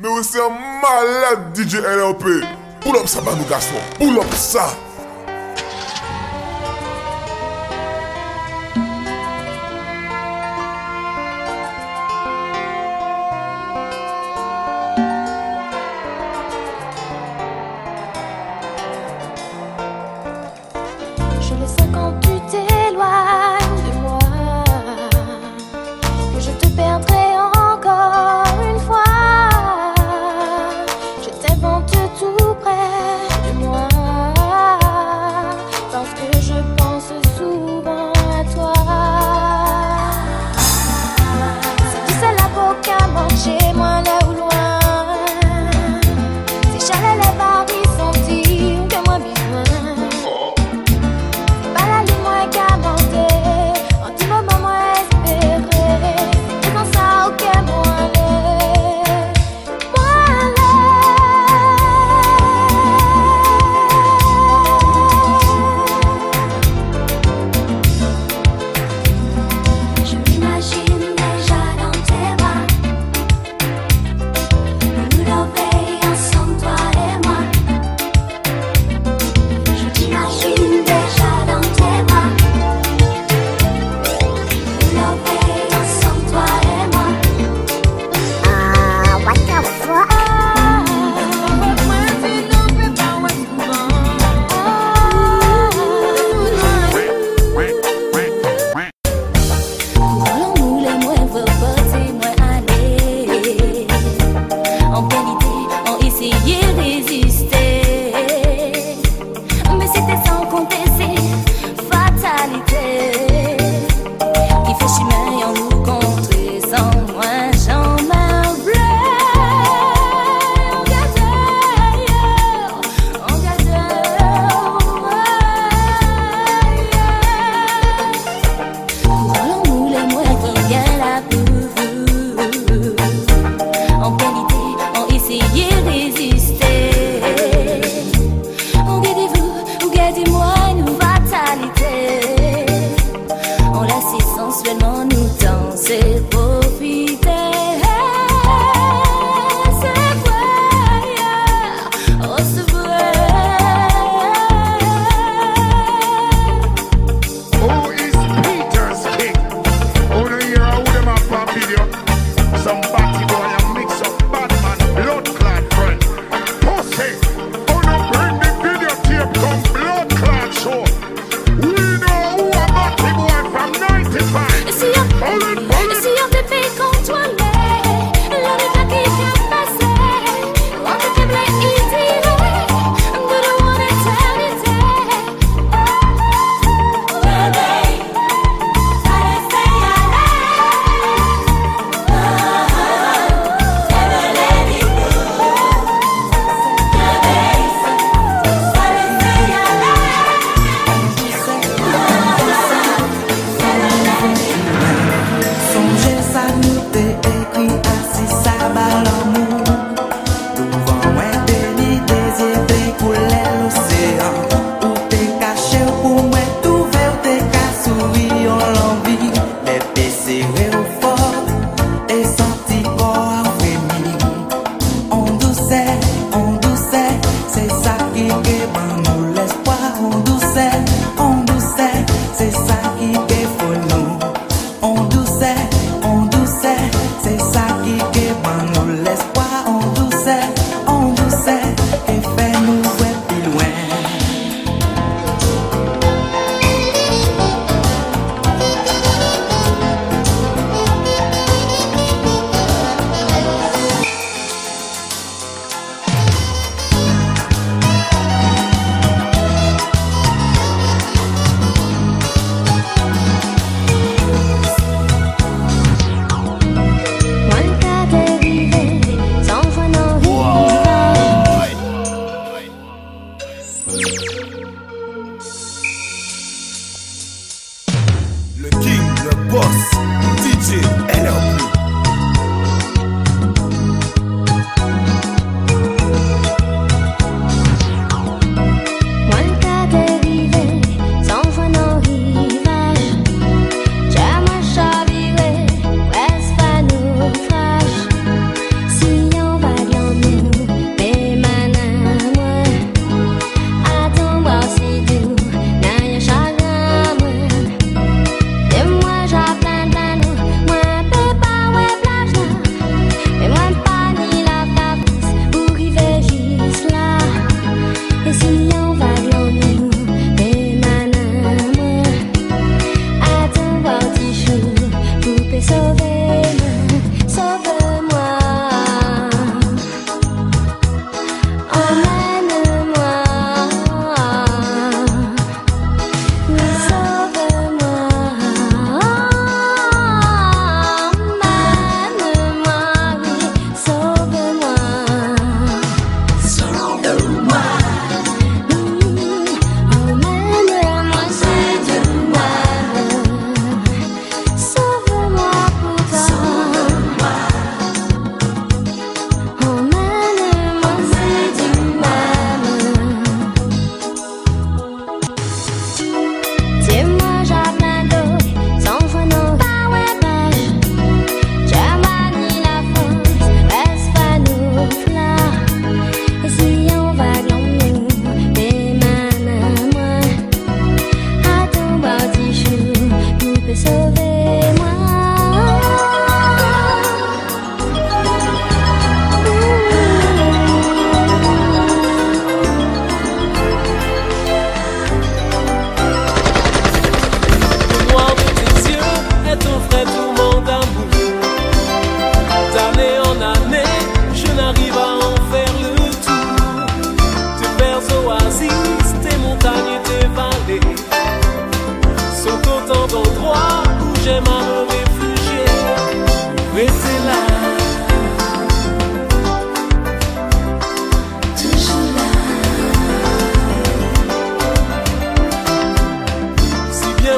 Me ou se an malat DJ NLP Pull up sa banou gason Pull up sa que tensão.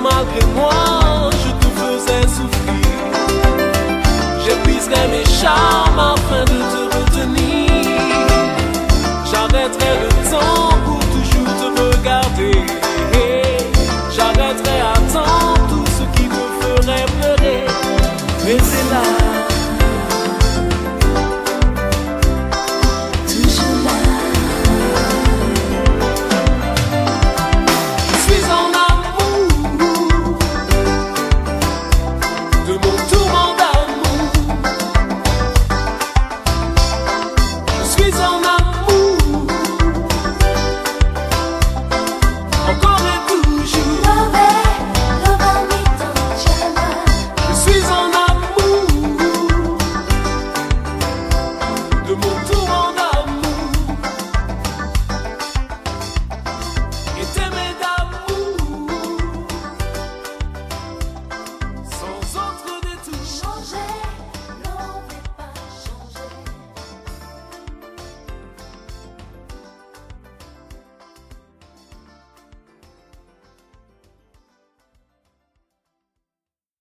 malgré moi, je te faisais souffrir. J'épuiserai mes charmes.